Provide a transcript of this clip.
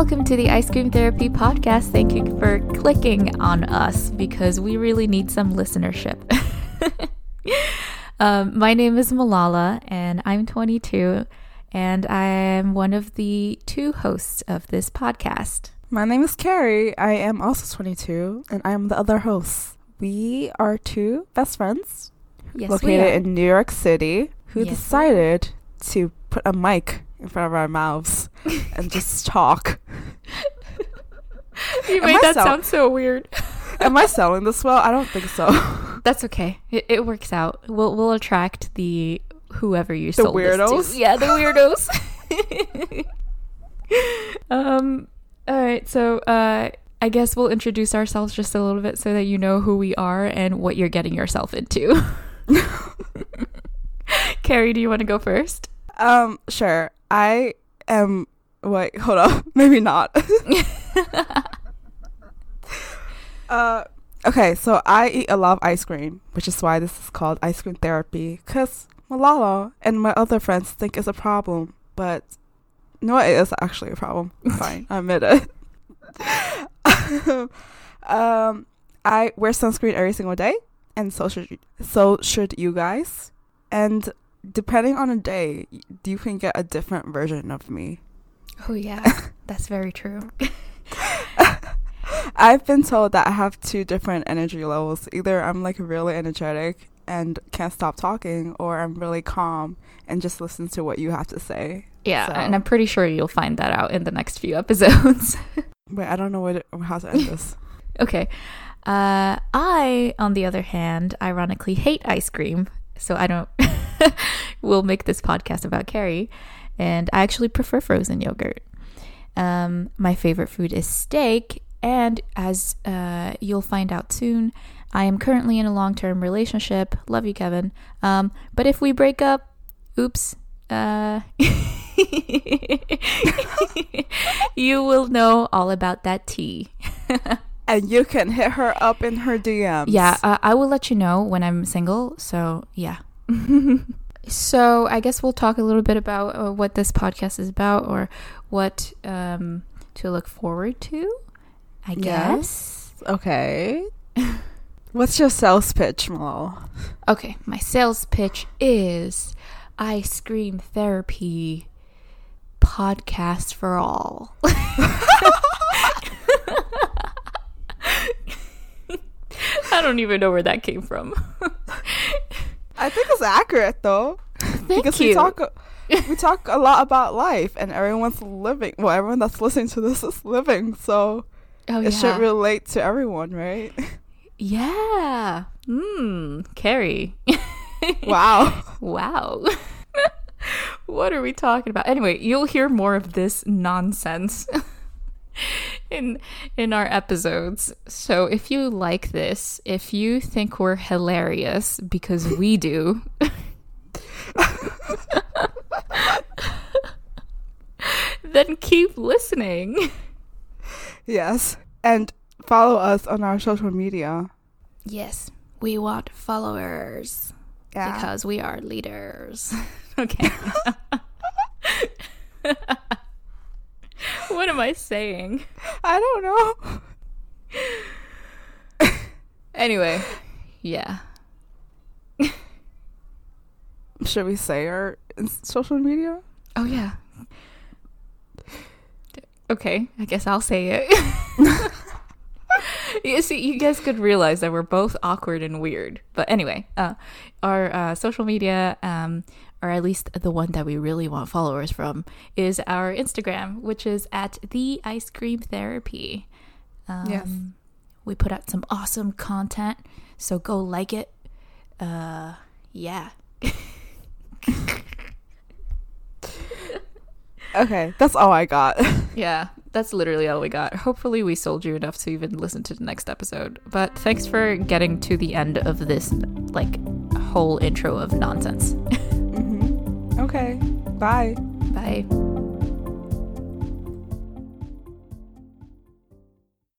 Welcome to the Ice Cream Therapy Podcast. Thank you for clicking on us because we really need some listenership. um, my name is Malala, and I'm 22, and I am one of the two hosts of this podcast. My name is Carrie. I am also 22, and I am the other host. We are two best friends Yes, located in New York City who Yes, decided to put a mic in front of our mouths and just talk. you made that sound- sound so weird. Am I selling this well? I don't think so. That's okay. It, it works out. We'll we'll attract the whoever you The sold this to. weirdos? Yeah, the weirdos. um. All right. So, uh, I guess we'll introduce ourselves just a little bit so that you know who we are and what you're getting yourself into. Carrie, do you want to go first? um, sure. I am. Wait, hold on. Maybe not. Uh, okay, so I eat a lot of ice cream, which is why this is called ice cream therapy. Cause Malala and my other friends think it's a problem, but no, it is actually a problem. Fine, I admit it. um, I wear sunscreen every single day, and so should so should you guys. And depending on the day, you can get a different version of me. Oh yeah, that's very true. I've been told that I have two different energy levels. Either I'm like really energetic and can't stop talking, or I'm really calm and just listen to what you have to say. Yeah, So- and I'm pretty sure you'll find that out in the next few episodes. Wait, I don't know what how to end this. Okay. Uh, I, on the other hand, ironically hate ice cream. So I don't. we'll make this podcast about Carrie. And I actually prefer frozen yogurt. Um, my favorite food is steak. And as uh, you'll find out soon, I am currently in a long term relationship. Love you, Kevin. Um, but if we break up, oops. Uh, you will know all about that tea. and you can hit her up in her DMs. Yeah, uh, I will let you know when I'm single. So, yeah. so, I guess we'll talk a little bit about uh, what this podcast is about or what um, to look forward to, I guess. Okay. What's your sales pitch, Malala? Okay, my sales pitch is ice cream therapy podcast for all. I don't even know where that came from. I think it's accurate though. Thank because you. we talk we talk a lot about life and everyone's living well everyone that's listening to this is living so oh, it should relate to everyone right Yeah. Hmm. Carrie. wow wow. what are we talking about? Anyway, you'll hear more of this nonsense in in our episodes. So if you like this, if you think we're hilarious because we do, then keep listening. Yes and follow us on our social media Yes, we want followers. yeah because we are leaders. okay. what am I saying? i don't know Anyway, yeah. should we say our social media Oh, yeah. Okay, I guess I'll say it. you see, you guys could realize that we're both awkward and weird. But anyway, uh, our uh, social media, um, or at least the one that we really want followers from, is our Instagram, which is at the ice cream therapy. Um, Yes. We put out some awesome content, so go like it. Uh, yeah. okay that's all i got Yeah, that's literally all we got. Hopefully, we sold you enough to even listen to the next episode. But thanks for getting to the end of this, like, whole intro of nonsense. hmm okay bye Bye.